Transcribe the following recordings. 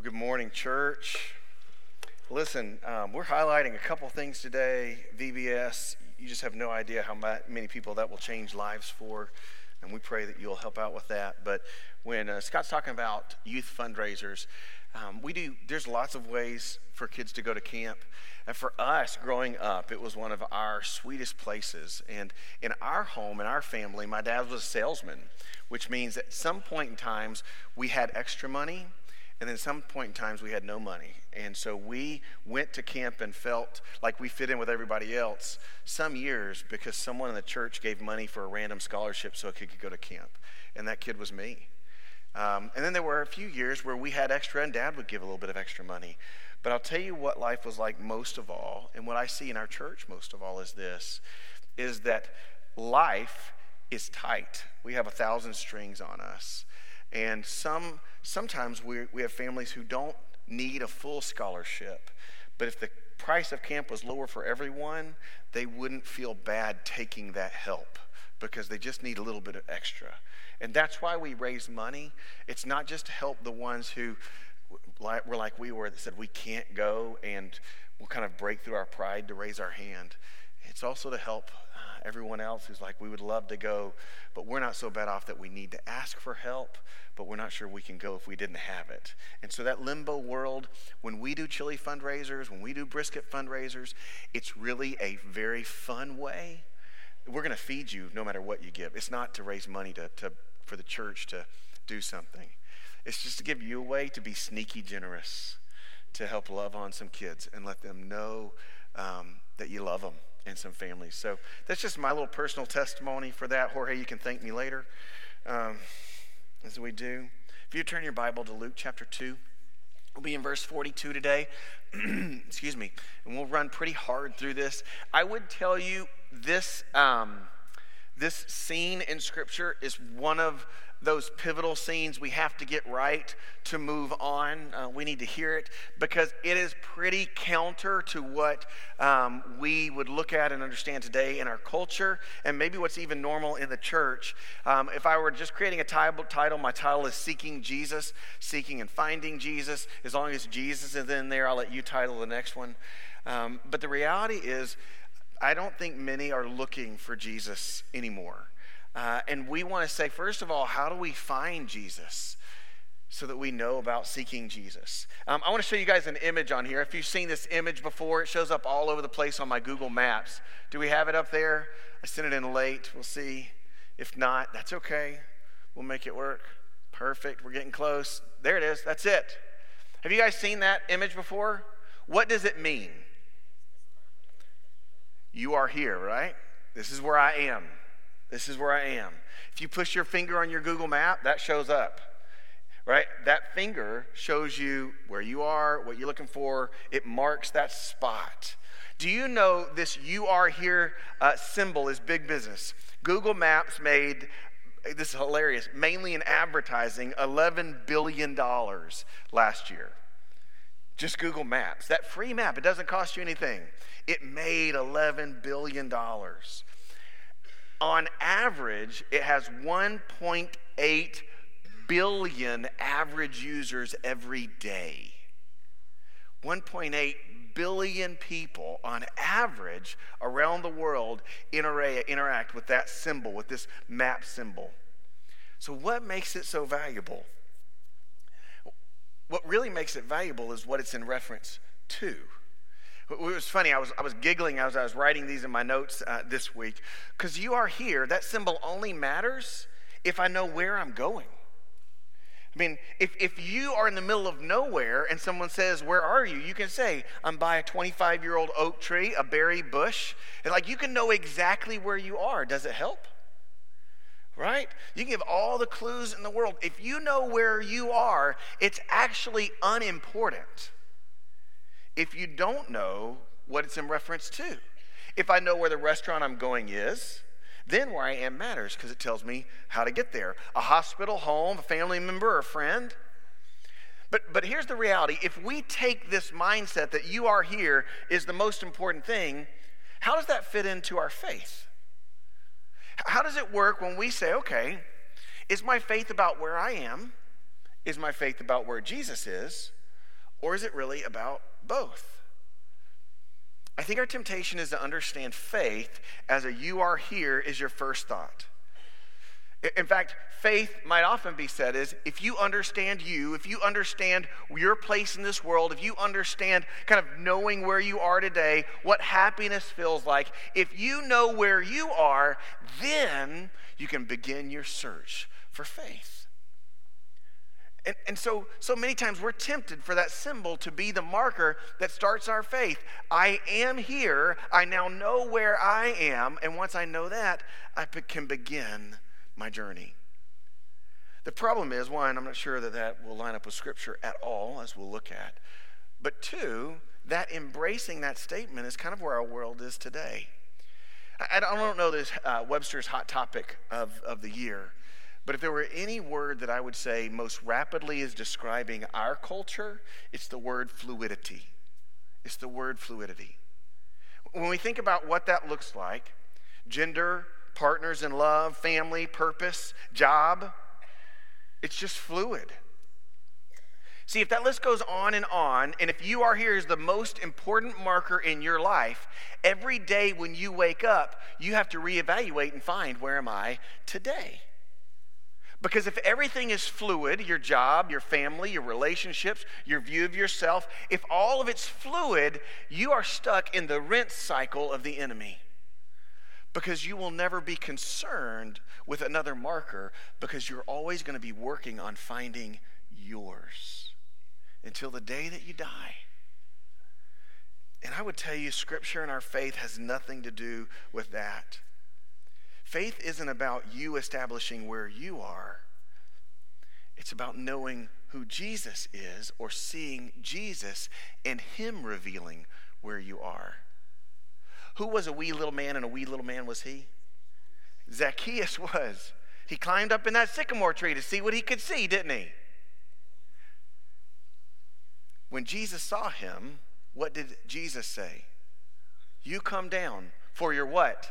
Well, good morning, church. Listen, um, we're highlighting a couple things today. VBS, you just have no idea how many people that will change lives for, and we pray that you'll help out with that. But when uh, Scott's talking about youth fundraisers, um, we do. There's lots of ways for kids to go to camp, and for us, growing up, it was one of our sweetest places. And in our home, in our family, my dad was a salesman, which means at some point in times we had extra money and then some point in times we had no money. And so we went to camp and felt like we fit in with everybody else some years because someone in the church gave money for a random scholarship so a kid could go to camp. And that kid was me. Um, and then there were a few years where we had extra and dad would give a little bit of extra money. But I'll tell you what life was like most of all, and what I see in our church most of all is this is that life is tight. We have a thousand strings on us. And some sometimes we, we have families who don't need a full scholarship, but if the price of camp was lower for everyone, they wouldn't feel bad taking that help because they just need a little bit of extra. And that's why we raise money. It's not just to help the ones who were like we were that said we can't go and we'll kind of break through our pride to raise our hand. It's also to help uh, everyone else who's like, we would love to go, but we're not so bad off that we need to ask for help but we're not sure we can go if we didn't have it. And so, that limbo world, when we do chili fundraisers, when we do brisket fundraisers, it's really a very fun way. We're going to feed you no matter what you give. It's not to raise money to, to, for the church to do something, it's just to give you a way to be sneaky generous, to help love on some kids and let them know um, that you love them and some families. So, that's just my little personal testimony for that. Jorge, you can thank me later. Um, as we do. If you turn your Bible to Luke chapter 2, we'll be in verse 42 today. Excuse me. And we'll run pretty hard through this. I would tell you this, um, this scene in Scripture is one of those pivotal scenes we have to get right to move on. Uh, we need to hear it because it is pretty counter to what um, we would look at and understand today in our culture and maybe what's even normal in the church. Um, if I were just creating a title, my title is Seeking Jesus, Seeking and Finding Jesus. As long as Jesus is in there, I'll let you title the next one. Um, but the reality is, I don't think many are looking for Jesus anymore. Uh, and we want to say, first of all, how do we find Jesus? so that we know about seeking Jesus. Um, I want to show you guys an image on here. If you've seen this image before, it shows up all over the place on my Google Maps. Do we have it up there? I sent it in late. We'll see. If not, that's okay. We'll make it work. Perfect. We're getting close. There it is. That's it. Have you guys seen that image before? What does it mean? You are here, right? This is where I am. This is where I am. If you push your finger on your Google map, that shows up. Right? That finger shows you where you are, what you're looking for. It marks that spot. Do you know this you are here uh, symbol is big business? Google Maps made this is hilarious, mainly in advertising, $11 billion last year. Just Google Maps. That free map, it doesn't cost you anything. It made $11 billion on average, it has 1.8 billion average users every day. 1.8 billion people on average around the world interact with that symbol, with this map symbol. So, what makes it so valuable? What really makes it valuable is what it's in reference to. It was funny. I was, I was giggling as I was writing these in my notes uh, this week because you are here. That symbol only matters if I know where I'm going. I mean, if, if you are in the middle of nowhere and someone says, Where are you? You can say, I'm by a 25 year old oak tree, a berry bush. And like you can know exactly where you are. Does it help? Right? You can give all the clues in the world. If you know where you are, it's actually unimportant if you don't know what it's in reference to. If I know where the restaurant I'm going is, then where I am matters because it tells me how to get there. A hospital, home, a family member, a friend. But, but here's the reality if we take this mindset that you are here is the most important thing, how does that fit into our faith? How does it work when we say, okay, is my faith about where I am? Is my faith about where Jesus is? Or is it really about both? I think our temptation is to understand faith as a you are here is your first thought. In fact, faith might often be said is if you understand you, if you understand your place in this world, if you understand kind of knowing where you are today, what happiness feels like, if you know where you are, then you can begin your search for faith. And, and so, so many times we're tempted for that symbol to be the marker that starts our faith. I am here. I now know where I am. And once I know that, I can begin my journey. The problem is, one, I'm not sure that that will line up with Scripture at all, as we'll look at. But two, that embracing that statement is kind of where our world is today. I, don't know this uh, Webster's hot topic of, of the year, but if there were any word that I would say most rapidly is describing our culture, it's the word fluidity. It's the word fluidity. When we think about what that looks like, gender, partners in love, family, purpose, job. It's just fluid. See, if that list goes on and on, and if you are here as the most important marker in your life, every day when you wake up, you have to reevaluate and find where am I today? Because if everything is fluid, your job, your family, your relationships, your view of yourself, if all of it's fluid, you are stuck in the rent cycle of the enemy because you will never be concerned with another marker because you're always going to be working on finding yours until the day that you die. And I would tell you, Scripture and our faith has nothing to do with that. Faith isn't about you establishing where you are, it's about knowing who Jesus is or seeing Jesus and Him revealing where you are. Who was a wee little man and a wee little man was he? Zacchaeus was. He climbed up in that sycamore tree to see what he could see, didn't he? When Jesus saw him, what did Jesus say? You come down for your what?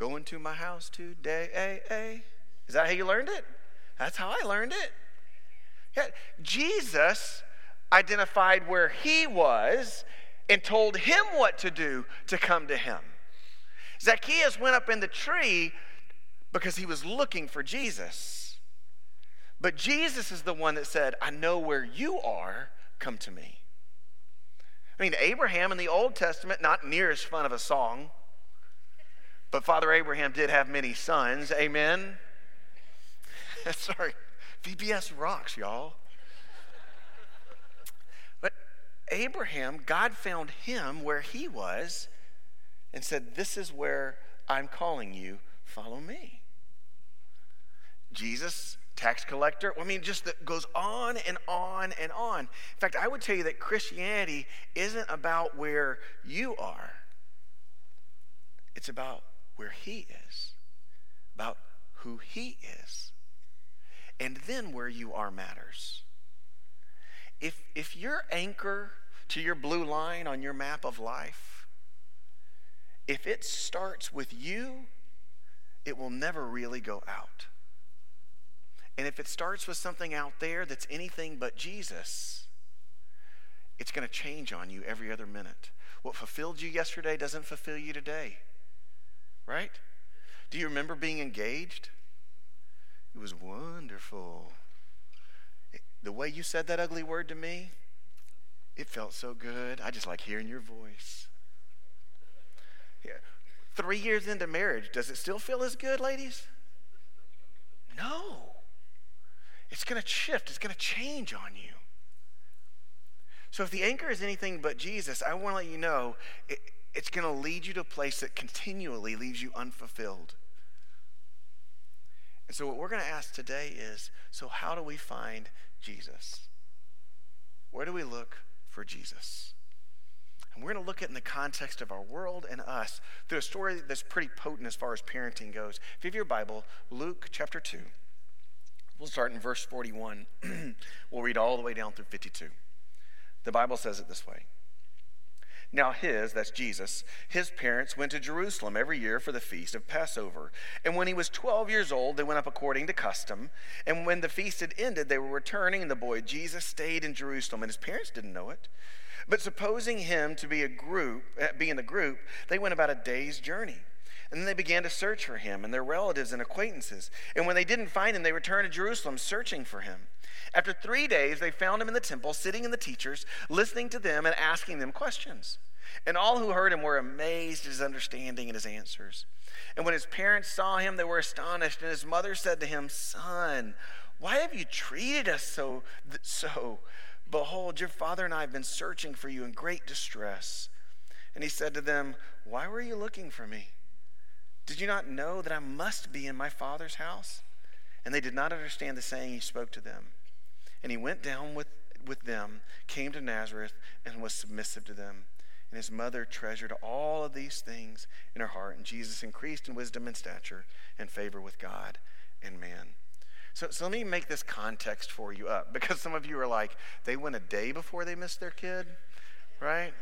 Go into my house today. Is that how you learned it? That's how I learned it. Yeah, Jesus identified where he was and told him what to do to come to him. Zacchaeus went up in the tree because he was looking for Jesus. But Jesus is the one that said, I know where you are, come to me. I mean, Abraham in the Old Testament, not near as fun of a song, but Father Abraham did have many sons. Amen. Sorry, VBS rocks, y'all. But Abraham, God found him where he was and said, This is where I'm calling you, follow me. Jesus, tax collector, I mean, just that goes on and on and on. In fact, I would tell you that Christianity isn't about where you are, it's about where he is, about who he is. And then where you are matters. If, if your anchor to your blue line on your map of life, if it starts with you, it will never really go out. And if it starts with something out there that's anything but Jesus, it's going to change on you every other minute. What fulfilled you yesterday doesn't fulfill you today. Right? Do you remember being engaged? It was wonderful. The way you said that ugly word to me, it felt so good. I just like hearing your voice. Yeah. Three years into marriage, does it still feel as good, ladies? No. It's going to shift, it's going to change on you. So, if the anchor is anything but Jesus, I want to let you know it, it's going to lead you to a place that continually leaves you unfulfilled. And so, what we're going to ask today is so, how do we find Jesus? Where do we look for Jesus. And we're going to look at in the context of our world and us through a story that's pretty potent as far as parenting goes. If you have your Bible, Luke chapter 2. We'll start in verse 41. we'll read all the way down through 52. The Bible says it this way Now, his, that's Jesus, his parents went to Jerusalem every year for the feast of Passover. And when he was 12 years old, they went up according to custom. And when the feast had ended, they were returning, and the boy Jesus stayed in Jerusalem, and his parents didn't know it. But supposing him to be a group, uh, be in the group, they went about a day's journey. And then they began to search for him and their relatives and acquaintances. And when they didn't find him, they returned to Jerusalem searching for him. After three days, they found him in the temple, sitting in the teachers, listening to them and asking them questions. And all who heard him were amazed at his understanding and his answers. And when his parents saw him, they were astonished. And his mother said to him, Son, why have you treated us so? so? Behold, your father and I have been searching for you in great distress. And he said to them, Why were you looking for me? Did you not know that I must be in my father's house? And they did not understand the saying he spoke to them. And he went down with, with them, came to Nazareth, and was submissive to them. And his mother treasured all of these things in her heart. And Jesus increased in wisdom and stature and favor with God and man. So, so let me make this context for you up because some of you are like, they went a day before they missed their kid, right?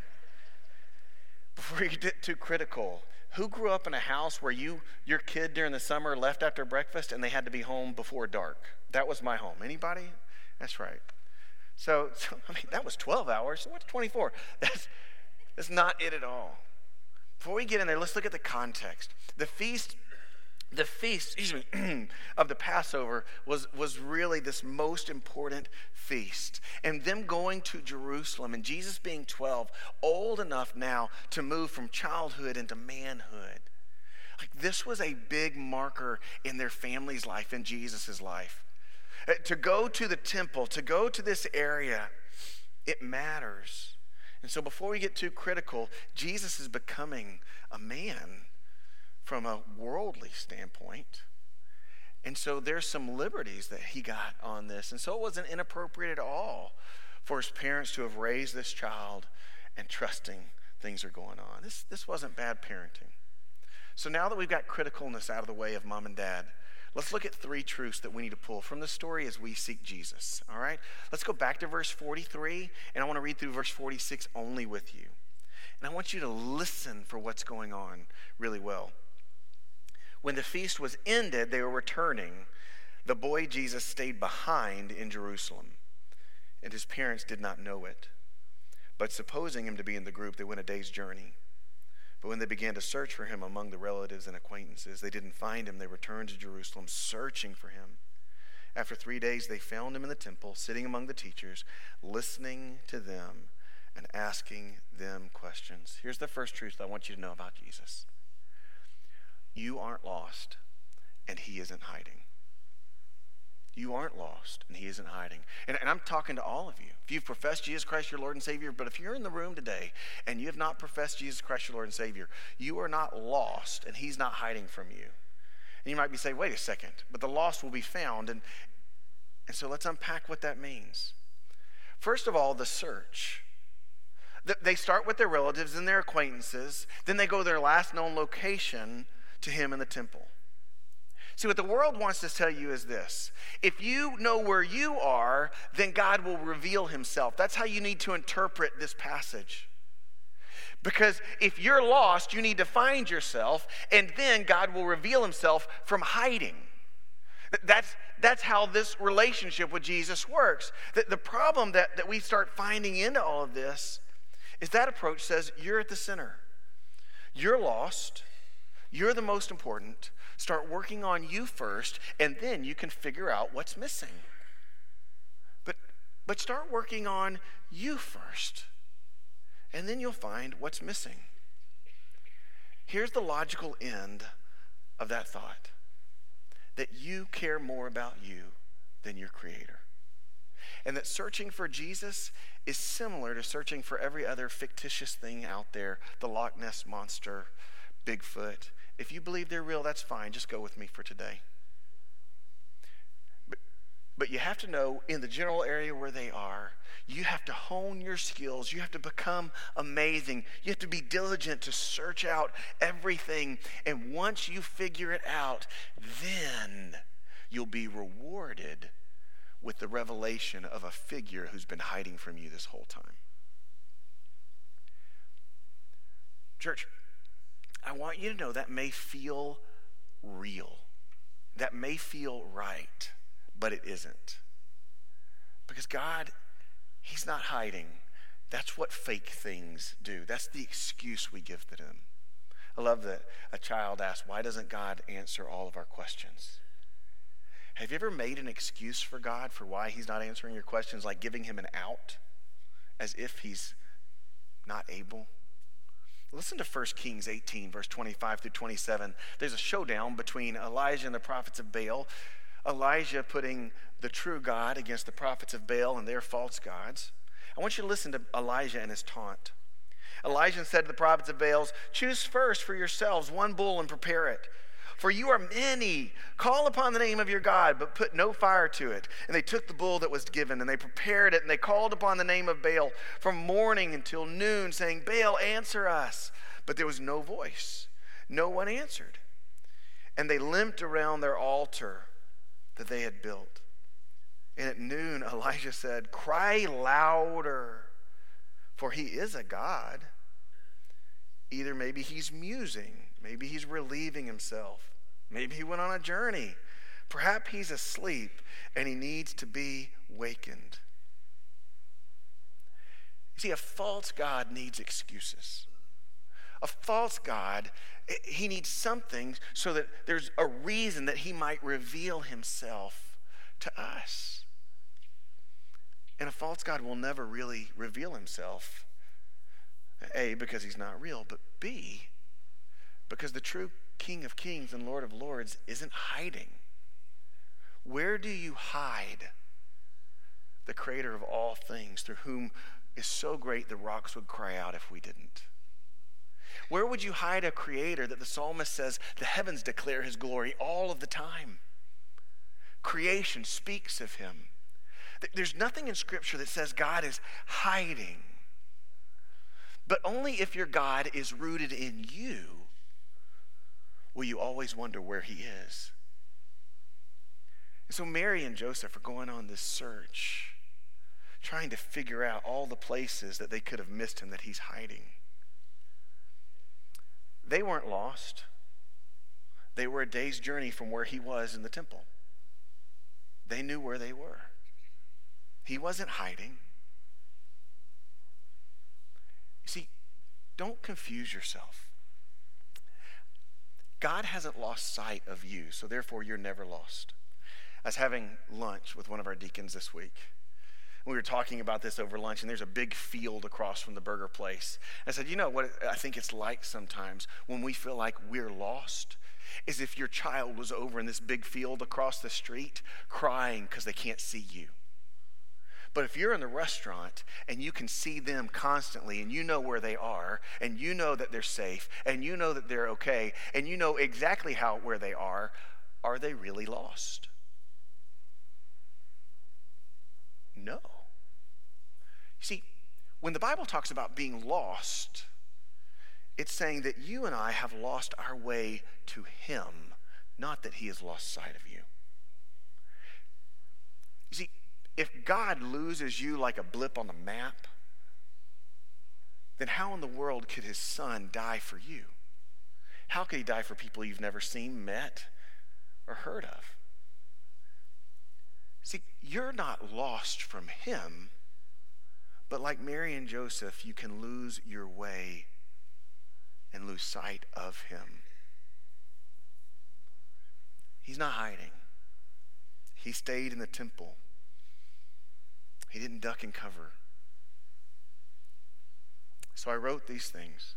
Before you get too critical, who grew up in a house where you your kid during the summer left after breakfast and they had to be home before dark? That was my home. Anybody? That's right. So, so I mean, that was 12 hours. So what's 24? That's, that's not it at all. Before we get in there, let's look at the context. The feast the feast excuse me, of the passover was, was really this most important feast. And them going to jerusalem and jesus being 12 old enough now to move from childhood into manhood. Like this was a big marker in their family's life in jesus' life. Uh, to go to the temple, to go to this area, it matters. And so before we get too critical, Jesus is becoming a man from a worldly standpoint. And so there's some liberties that he got on this. And so it wasn't inappropriate at all for his parents to have raised this child and trusting things are going on. This, this wasn't bad parenting. So now that we've got criticalness out of the way of mom and dad, Let's look at three truths that we need to pull from the story as we seek Jesus. All right? Let's go back to verse 43, and I want to read through verse 46 only with you. And I want you to listen for what's going on really well. When the feast was ended, they were returning. The boy Jesus stayed behind in Jerusalem, and his parents did not know it. But supposing him to be in the group, they went a day's journey. But when they began to search for him among the relatives and acquaintances, they didn't find him. They returned to Jerusalem searching for him. After three days, they found him in the temple, sitting among the teachers, listening to them and asking them questions. Here's the first truth I want you to know about Jesus you aren't lost, and he isn't hiding. You aren't lost, and He isn't hiding. And, and, I'm talking to all of you. If you've professed Jesus Christ your Lord and Savior, but if you're in the room today and you have not professed Jesus Christ your Lord and Savior, you are not lost, and He's not hiding from you. And you might be saying, wait a second, but the lost will be found. And, and so let's unpack what that means. First of all, the search. They start with their relatives and their acquaintances, then they go to their last known location to Him in the temple. See, what the world wants to tell you is this if you know where you are, then God will reveal himself. That's how you need to interpret this passage. Because if you're lost, you need to find yourself, and then God will reveal himself from hiding. That's, that's how this relationship with Jesus works. The, the problem that, that we start finding into all of this is that approach says you're at the center. You're lost. You're the most important. Start working on you first, and then you can figure out what's missing. But, but start working on you first, and then you'll find what's missing. Here's the logical end of that thought that you care more about you than your Creator. And that searching for Jesus is similar to searching for every other fictitious thing out there the Loch Ness Monster, Bigfoot, if you believe they're real, that's fine. Just go with me for today. But, but you have to know in the general area where they are, you have to hone your skills. You have to become amazing. You have to be diligent to search out everything. And once you figure it out, then you'll be rewarded with the revelation of a figure who's been hiding from you this whole time. Church, I want you to know that may feel real. That may feel right, but it isn't. Because God, He's not hiding. That's what fake things do. That's the excuse we give to them. I love that a child asks, Why doesn't God answer all of our questions? Have you ever made an excuse for God for why He's not answering your questions, like giving Him an out, as if He's not able? Listen to 1 Kings 18, verse 25 through 27. There's a showdown between Elijah and the prophets of Baal. Elijah putting the true God against the prophets of Baal and their false gods. I want you to listen to Elijah and his taunt. Elijah said to the prophets of Baal, Choose first for yourselves one bull and prepare it. For you are many. Call upon the name of your God, but put no fire to it. And they took the bull that was given, and they prepared it, and they called upon the name of Baal from morning until noon, saying, Baal, answer us. But there was no voice. No one answered. And they limped around their altar that they had built. And at noon, Elijah said, Cry louder, for he is a God. Either maybe he's musing Maybe he's relieving himself. Maybe he went on a journey. Perhaps he's asleep and he needs to be wakened. You see, a false God needs excuses. A false God, eh, he needs something so that there's a reason that he might reveal himself to us. And a false God will never really reveal himself. A, because he's not real, but B, because the true King of Kings and Lord of Lords isn't hiding. Where do you hide the creator of all things, through whom is so great the rocks would cry out if we didn't? Where would you hide a creator that the psalmist says the heavens declare his glory all of the time? Creation speaks of him. There's nothing in Scripture that says God is hiding. But only if your God is rooted in you will you always wonder where he is? And so Mary and Joseph are going on this search, trying to figure out all the places that they could have missed him that he's hiding. They weren't lost. They were a day's journey from where he was in the temple. They knew where they were. He wasn't hiding. You see, don't confuse yourself. God hasn't lost sight of you, so therefore you're never lost. I was having lunch with one of our deacons this week. We were talking about this over lunch, and there's a big field across from the burger place. I said, You know what I think it's like sometimes when we feel like we're lost? Is if your child was over in this big field across the street crying because they can't see you. But if you're in the restaurant and you can see them constantly and you know where they are and you know that they're safe and you know that they're okay and you know exactly how where they are, are they really lost? No. You see, when the Bible talks about being lost, it's saying that you and I have lost our way to Him, not that He has lost sight of you. You see, if God loses you like a blip on the map, then how in the world could his son die for you? How could he die for people you've never seen, met, or heard of? See, you're not lost from him, but like Mary and Joseph, you can lose your way and lose sight of him. He's not hiding, he stayed in the temple. He didn't duck and cover. So I wrote these things.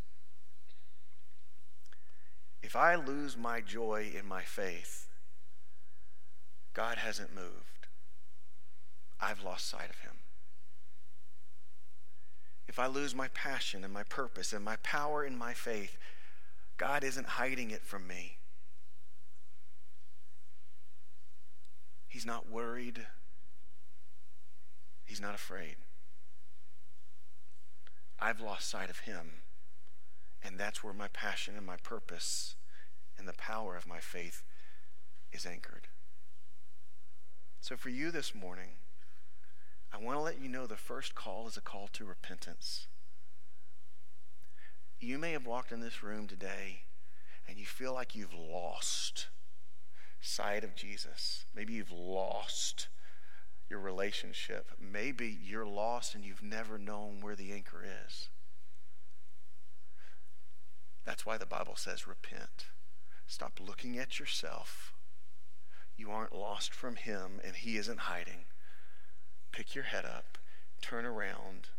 If I lose my joy in my faith, God hasn't moved. I've lost sight of him. If I lose my passion and my purpose and my power in my faith, God isn't hiding it from me. He's not worried. He's not afraid. I've lost sight of him, and that's where my passion and my purpose and the power of my faith is anchored. So, for you this morning, I want to let you know the first call is a call to repentance. you may have walked in this room today and you feel like you've lost sight of Jesus. Maybe you've lost your relationship. Maybe you're lost and you've never known where the anchor is. That's why the Bible says repent. Stop looking at yourself. You aren't lost from Him and He isn't hiding. Pick your head up, turn around,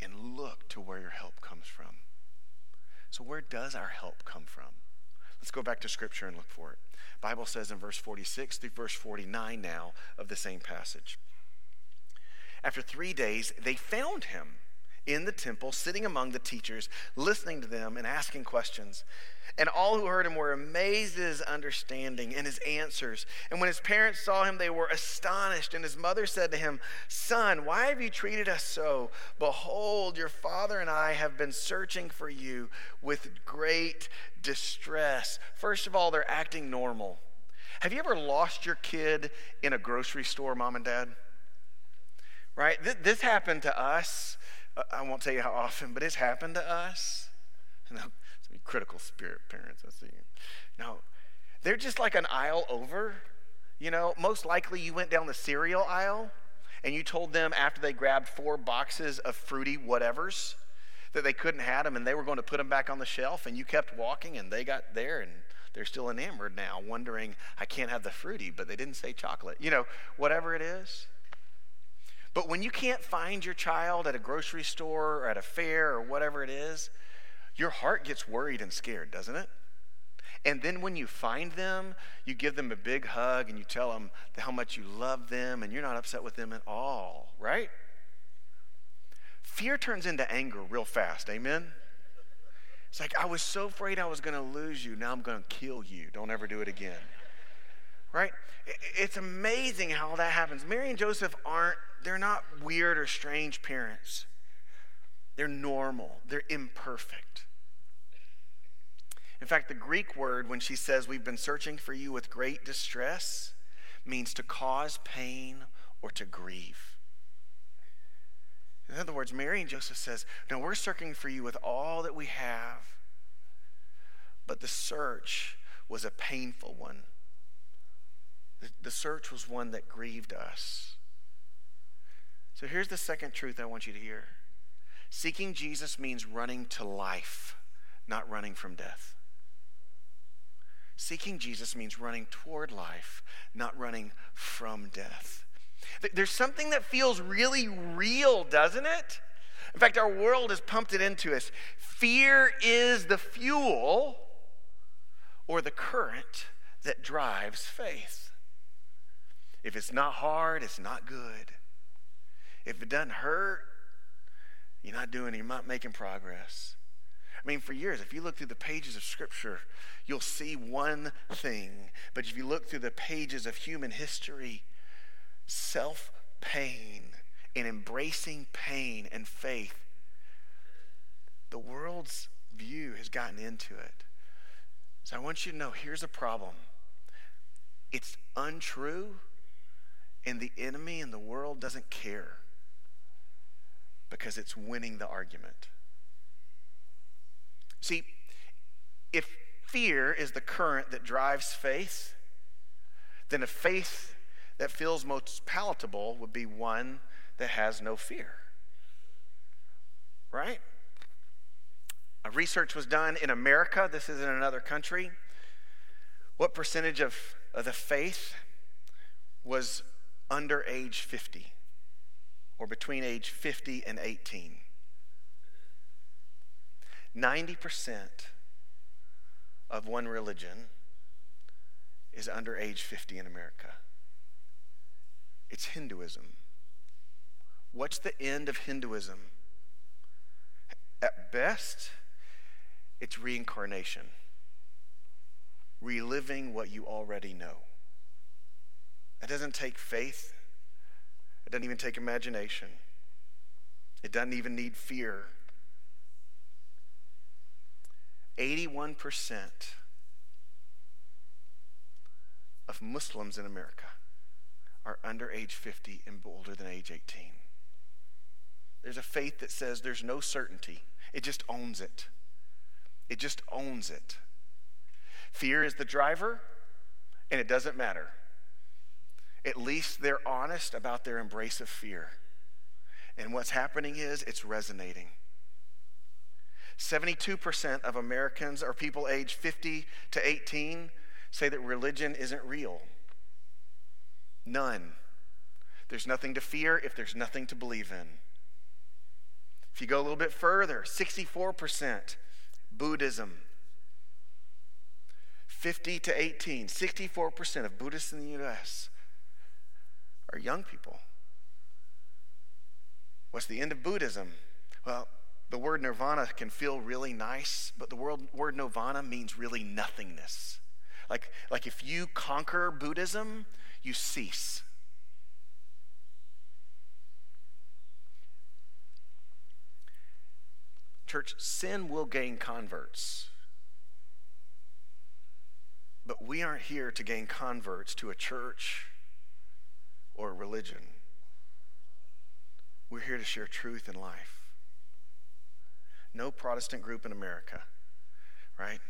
and look to where your help comes from. So, where does our help come from? Let's go back to Scripture and look for it. Bible says in verse 46 through verse 49 now of the same passage. After three days, they found him in the temple, sitting among the teachers, listening to them and asking questions. And all who heard him were amazed at his understanding and his answers. And when his parents saw him, they were astonished. And his mother said to him, Son, why have you treated us so? Behold, your father and I have been searching for you with great distress. First of all, they're acting normal. Have you ever lost your kid in a grocery store, mom and dad? Right? This happened to us I won't tell you how often, but it's happened to us. Some critical spirit parents, I see. No, they're just like an aisle over. You know, most likely you went down the cereal aisle and you told them after they grabbed four boxes of fruity whatevers that they couldn't have them and they were going to put them back on the shelf and you kept walking and they got there and they're still enamored now, wondering, I can't have the fruity, but they didn't say chocolate. You know, whatever it is. But when you can't find your child at a grocery store or at a fair or whatever it is, your heart gets worried and scared, doesn't it? And then when you find them, you give them a big hug and you tell them how much you love them and you're not upset with them at all, right? Fear turns into anger real fast, amen? It's like, I was so afraid I was going to lose you. Now I'm going to kill you. Don't ever do it again. Right? It's amazing how that happens. Mary and Joseph aren't they're not weird or strange parents. They're normal, they're imperfect. In fact, the Greek word, when she says, We've been searching for you with great distress, means to cause pain or to grieve. In other words, Mary and Joseph says, No, we're searching for you with all that we have. But the search was a painful one. The, search was one that grieved us. So here's the second truth I want you to hear seeking Jesus means running to life, not running from death. Seeking Jesus means running toward life, not running from death. There's something that feels really real, doesn't it? In fact, our world has pumped it into us. Fear is the fuel or the current that drives faith. If it's not hard, it's not good. If it doesn't hurt, you're not doing, you're not making progress. I mean, for years, if you look through the pages of Scripture, you'll see one thing. But if you look through the pages of human history, self pain and embracing pain and faith, the world's view has gotten into it. So I want you to know here's a problem it's untrue, and the enemy and the world doesn't care because it's winning the argument. See, if fear is the current that drives faith, then a faith that feels most palatable would be one that has no fear. Right? A research was done in America, this is in another country. What percentage of, of the faith was under age 50? or between age 50 and 18. 90% of one religion is under age 50 in America. It's Hinduism. What's the end of Hinduism? At best, it's reincarnation, reliving what you already know. It doesn't take faith, it doesn't even take imagination, it doesn't even need fear. 81% of Muslims in America are under age 50 and older than age 18. There's a faith that says there's no certainty, it just owns it. It just owns it. Fear is the driver, and it doesn't matter. At least they're honest about their embrace of fear. And what's happening is it's resonating. 72% of Americans or people aged 50 to 18 say that religion isn't real. None. There's nothing to fear if there's nothing to believe in. If you go a little bit further, 64% Buddhism. 50 to 18, 64% of Buddhists in the US are young people. What's the end of Buddhism? Well, the word nirvana can feel really nice, but the word, nirvana means really nothingness. Like, like if you conquer Buddhism, you cease. Church, sin will gain converts. But we aren't here to gain converts to a church or religion. We're here to share truth and life. No Protestant group in America, right?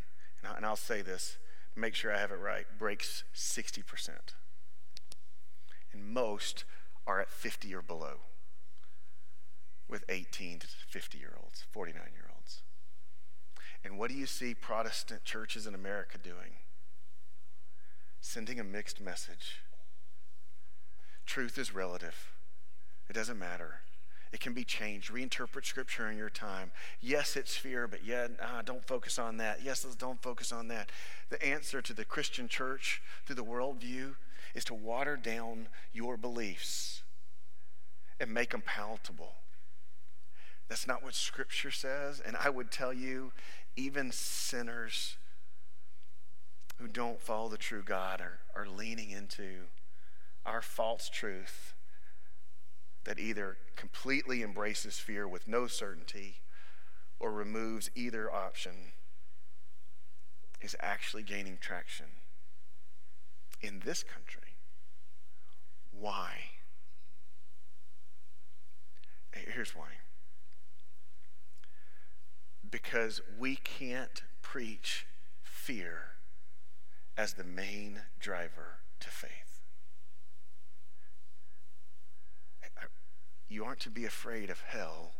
And I'll say this, make sure I have it right, breaks 60%. And most are at 50 or below with 18 to 50 year olds, 49 year olds. And what do you see Protestant churches in America doing? Sending a mixed message. Truth is relative, it doesn't matter. It can be changed. Reinterpret scripture in your time. Yes, it's fear, but yeah, ah, don't focus on that. Yes, don't focus on that. The answer to the Christian church through the worldview is to water down your beliefs and make them palatable. That's not what Scripture says. And I would tell you, even sinners who don't follow the true God are, are leaning into our false truth that either completely embraces fear with no certainty or removes either option is actually gaining traction in this country. Why? Here's why because we can't preach fear as the main driver to faith. You aren't to be afraid of hell.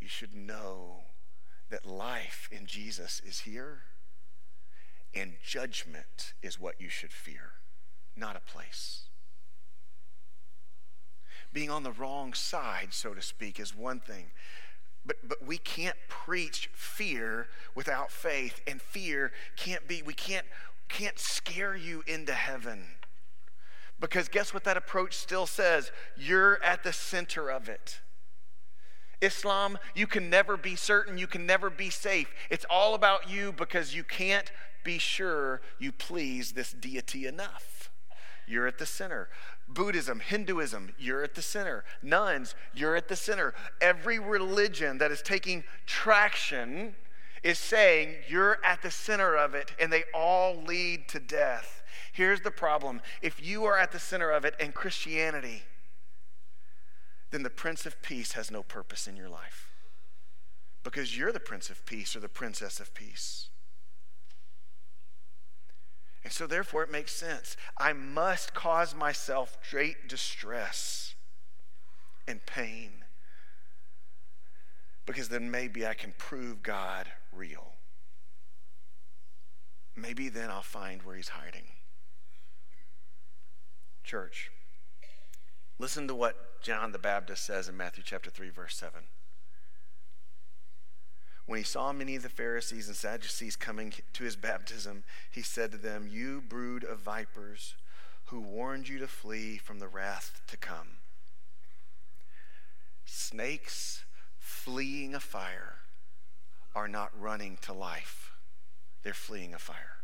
You should know that life in Jesus is here, and judgment is what you should fear, not a place. Being on the wrong side, so to speak, is one thing. But, but we can't preach fear without faith, and fear can't be, we can't, can't scare you into heaven. Because guess what that approach still says? You're at the center of it. Islam, you can never be certain, you can never be safe. It's all about you because you can't be sure you please this deity enough. You're at the center. Buddhism, Hinduism, you're at the center. Nones, you're at the center. Every religion that is taking traction is saying you're at the center of it, and they all lead to death. Here's the problem if you are at the center of it and Christianity, then the Prince of Peace has no purpose in your life because you're the Prince of Peace or the Princess of Peace. And so, therefore, it makes sense. I must cause myself great distress and pain because then maybe I can prove God real. Maybe then I'll find where He's hiding. Church, listen to what John the Baptist says in Matthew chapter 3, verse 7. When he saw many of the Pharisees and Sadducees coming to his baptism, he said to them, You brood of vipers, who warned you to flee from the wrath to come. Snakes fleeing a fire are not running to life, they're fleeing a fire.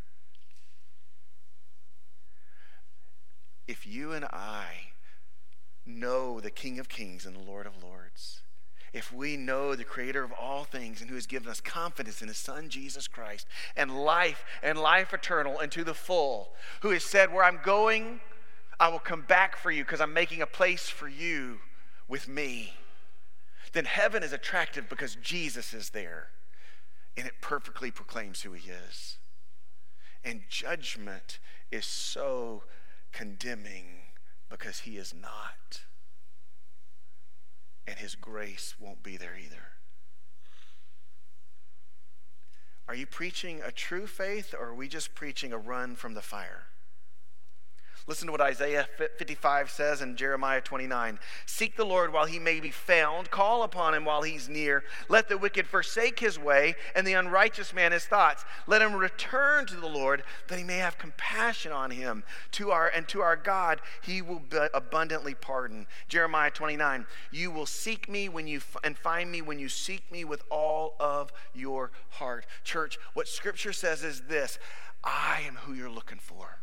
If you and I know the King of Kings and the Lord of Lords, if we know the creator of all things and who has given us confidence in his son Jesus Christ and life and life eternal and to the full, who has said, Where I'm going, I will come back for you because I'm making a place for you with me. then heaven is attractive because Jesus is there and it perfectly proclaims who he is. And judgment is so condemning because he is not. And his grace won't be there either. Are you preaching a true faith or are we just preaching a run from the fire? Listen to what Isaiah 55 says in Jeremiah 29. Seek the Lord while he may be found, call upon him while he's near. Let the wicked forsake his way, and the unrighteous man his thoughts. Let him return to the Lord, that he may have compassion on him. To our and to our God he will abundantly pardon. Jeremiah 29. You will seek me when you and find me when you seek me with all of your heart. Church, what scripture says is this I am who you're looking for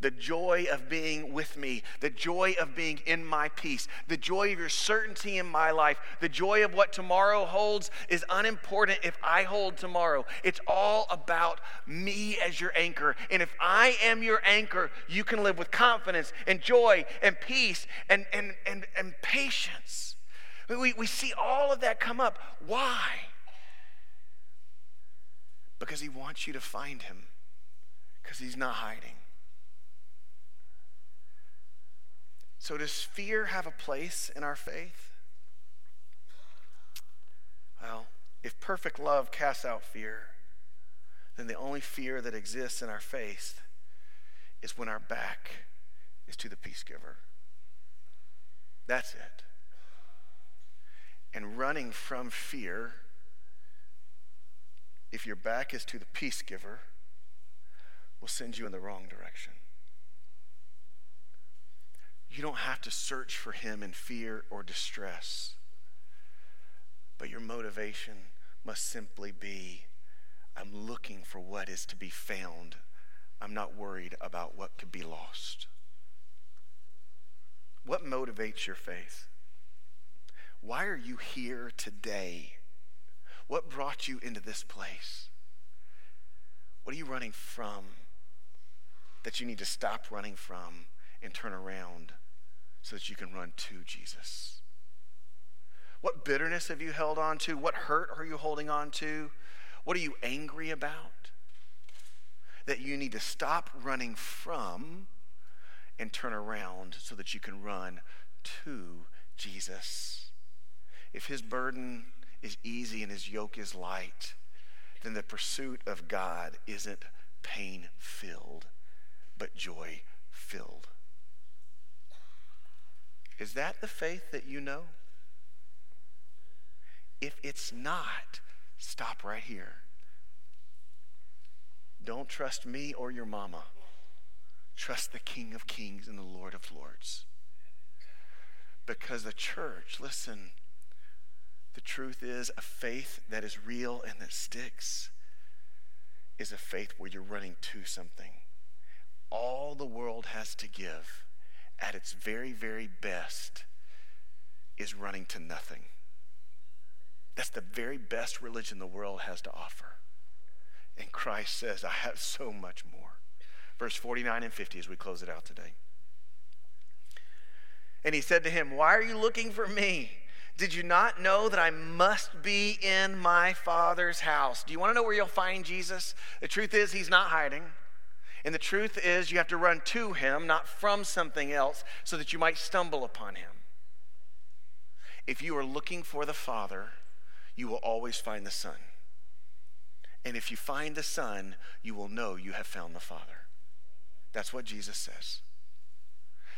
the joy of being with me, the joy of being in my peace, the joy of your certainty in my life, the joy of what tomorrow holds is unimportant if I hold tomorrow. It's all about me as your anchor. And if I am your anchor, you can live with confidence and joy and peace and, and, and, and patience. We, we see all of that come up. Why? Because he wants you to find him, because he's not hiding. So, does fear have a place in our faith? Well, if perfect love casts out fear, then the only fear that exists in our faith is when our back is to the peace giver. That's it. And running from fear, if your back is to the peace giver, will send you in the wrong direction. You don't have to search for him in fear or distress. But your motivation must simply be I'm looking for what is to be found. I'm not worried about what could be lost. What motivates your faith? Why are you here today? What brought you into this place? What are you running from that you need to stop running from and turn around so that you can run to Jesus? What bitterness have you held on to? What hurt are you holding on to? What are you angry about? That you need to stop running from and turn around so that you can run to Jesus. If his burden is easy and his yoke is light, then the pursuit of God isn't pain filled, but joy filled. Is that the faith that you know? If it's not, stop right here. Don't trust me or your mama. Trust the King of Kings and the Lord of Lords. Because the church, listen, the truth is a faith that is real and that sticks is a faith where you're running to something. All the world has to give at its very, very best, is running to nothing. That's the very best religion the world has to offer. And Christ says, I have so much more. Verse 49 and 50 as we close it out today. And he said to him, Why are you looking for me? Did you not know that I must be in my Father's house? Do you want to know where you'll find Jesus? The truth is, he's not hiding. And the truth is, you have to run to him, not from something else, so that you might stumble upon him. If you are looking for the Father, you will always find the Son. And if you find the Son, you will know you have found the Father. That's what Jesus says.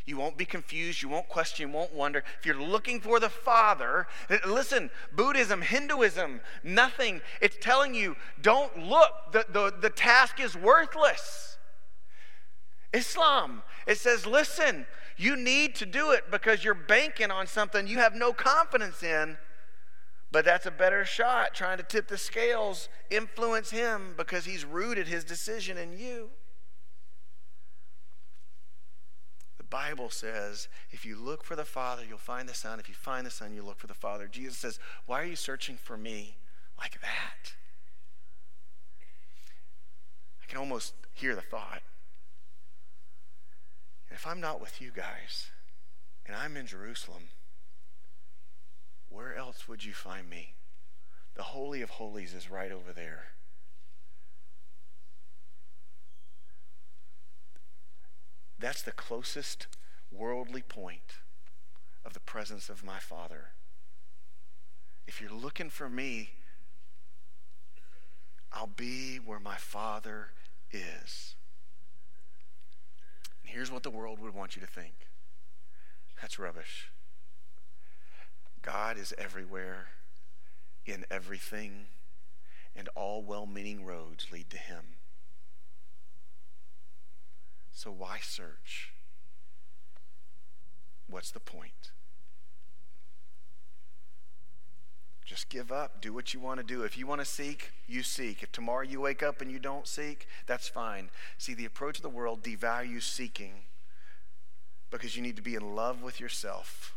You won't be confused. You won't question. You won't wonder. If you're looking for the Father, listen, Buddhism, Hinduism, nothing. It's telling you don't look. The, the, the task is worthless. Islam, it says, listen, you need to do it because you're banking on something you have no confidence in. But that's a better shot trying to tip the scales, influence him because he's rooted his decision in you. The Bible says if you look for the Father, you'll find the Son. If you find the Son, you look for the Father. Jesus says, Why are you searching for me like that? I can almost hear the thought. If I'm not with you guys and I'm in Jerusalem, where else would you find me? The Holy of Holies is right over there. That's the closest worldly point of the presence of my Father. If you're looking for me, I'll be where my Father is. And here's what the world would want you to think that's rubbish. God is everywhere, in everything, and all well meaning roads lead to Him. So why search? What's the point? Just give up. Do what you want to do. If you want to seek, you seek. If tomorrow you wake up and you don't seek, that's fine. See, the approach of the world devalues seeking because you need to be in love with yourself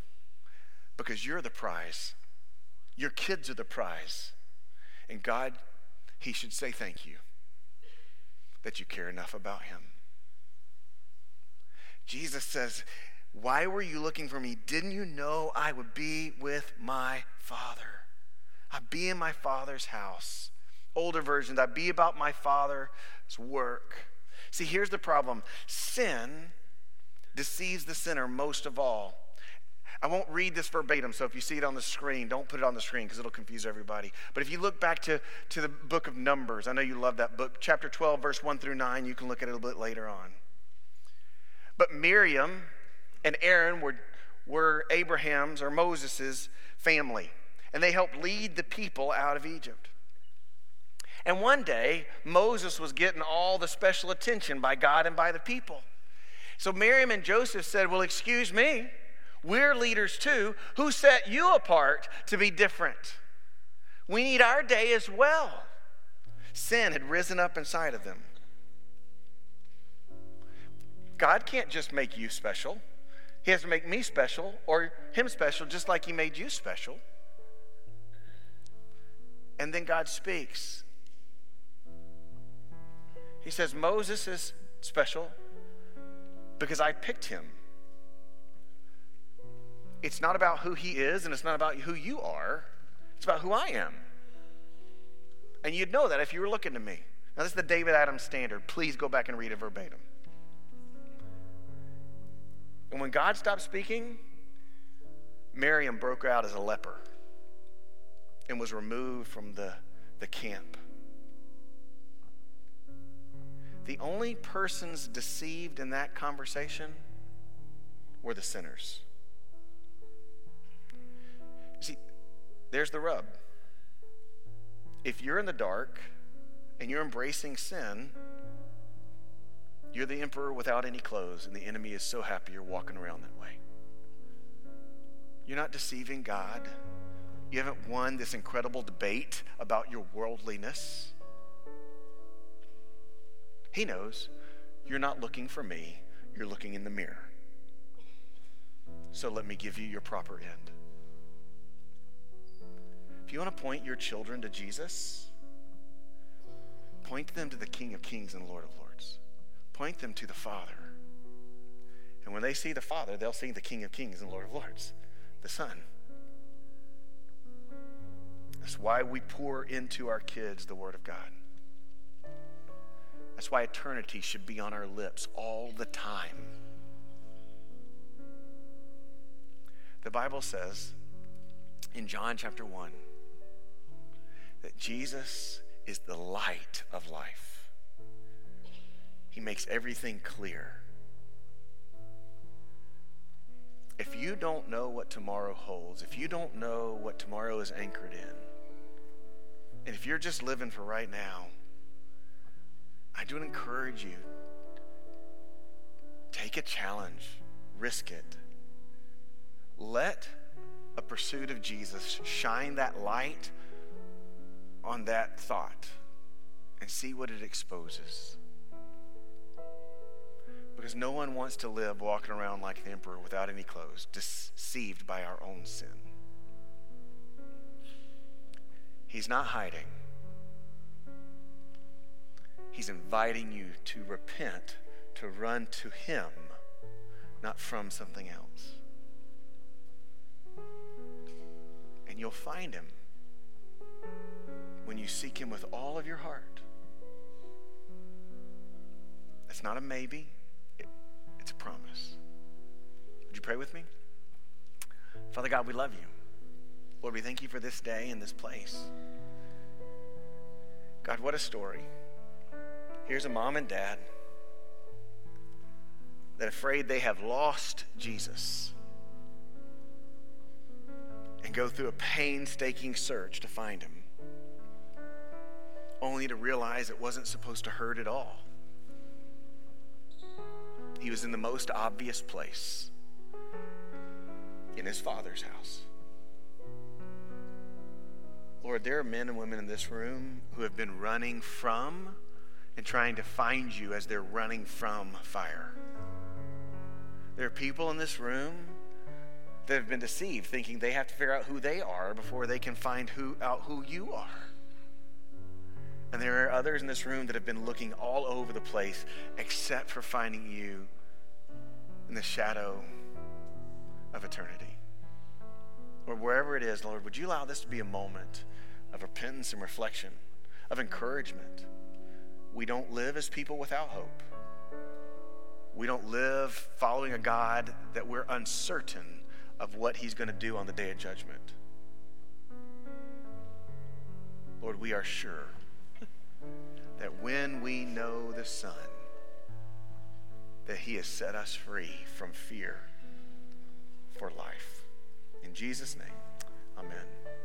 because you're the prize. Your kids are the prize. And God, He should say thank you that you care enough about Him. Jesus says, Why were you looking for me? Didn't you know I would be with my Father? I'd be in my Father's house. Older versions, I'd be about my Father's work. See, here's the problem sin deceives the sinner most of all. I won't read this verbatim, so if you see it on the screen, don't put it on the screen because it'll confuse everybody. But if you look back to, to the book of Numbers, I know you love that book, chapter 12, verse 1 through 9, you can look at it a little bit later on. But Miriam and Aaron were, were Abraham's or Moses' family, and they helped lead the people out of Egypt. And one day, Moses was getting all the special attention by God and by the people. So Miriam and Joseph said, Well, excuse me, we're leaders too. Who set you apart to be different? We need our day as well. Sin had risen up inside of them. God can't just make you special. He has to make me special or him special just like he made you special. And then God speaks. He says, Moses is special because I picked him. It's not about who he is and it's not about who you are, it's about who I am. And you'd know that if you were looking to me. Now, this is the David Adams standard. Please go back and read it verbatim. And when God stopped speaking, Miriam broke out as a leper and was removed from the, the camp. The only persons deceived in that conversation were the sinners. See, there's the rub. If you're in the dark and you're embracing sin, you're the emperor without any clothes, and the enemy is so happy you're walking around that way. You're not deceiving God. You haven't won this incredible debate about your worldliness. He knows you're not looking for me, you're looking in the mirror. So let me give you your proper end. If you want to point your children to Jesus, point them to the King of Kings and Lord of Lords. Point them to the Father. And when they see the Father, they'll see the King of Kings and Lord of Lords, the Son. That's why we pour into our kids the Word of God. That's why eternity should be on our lips all the time. The Bible says in John chapter 1 that Jesus is the light of life. He makes everything clear. If you don't know what tomorrow holds, if you don't know what tomorrow is anchored in, and if you're just living for right now, I do encourage you take a challenge, risk it. Let a pursuit of Jesus shine that light on that thought and see what it exposes. Because no one wants to live walking around like the emperor without any clothes, deceived by our own sin. He's not hiding. He's inviting you to repent, to run to Him, not from something else. And you'll find him when you seek him with all of your heart. It's not a maybe, it, it's a promise. Would you pray with me? Father God, we love you. Lord, we thank you for this day and this place. God, what a story. Here's a mom and dad that afraid they have lost Jesus and go through a painstaking search to find him, only to realize it wasn't supposed to hurt at all. He was in the most obvious place in his father's house. Lord, there are men and women in this room who have been running from and trying to find you as they're running from fire. There are people in this room that have been deceived, thinking they have to figure out who they are before they can find who, out who you are. And there are others in this room that have been looking all over the place except for finding you in the shadow of eternity. Or wherever it is, Lord, would you allow this to be a moment of repentance and reflection, of encouragement? We don't live as people without hope. We don't live following a God that we're uncertain of what he's going to do on the day of judgment. Lord, we are sure that when we know the Son, that he has set us free from fear for life. In Jesus' name, amen.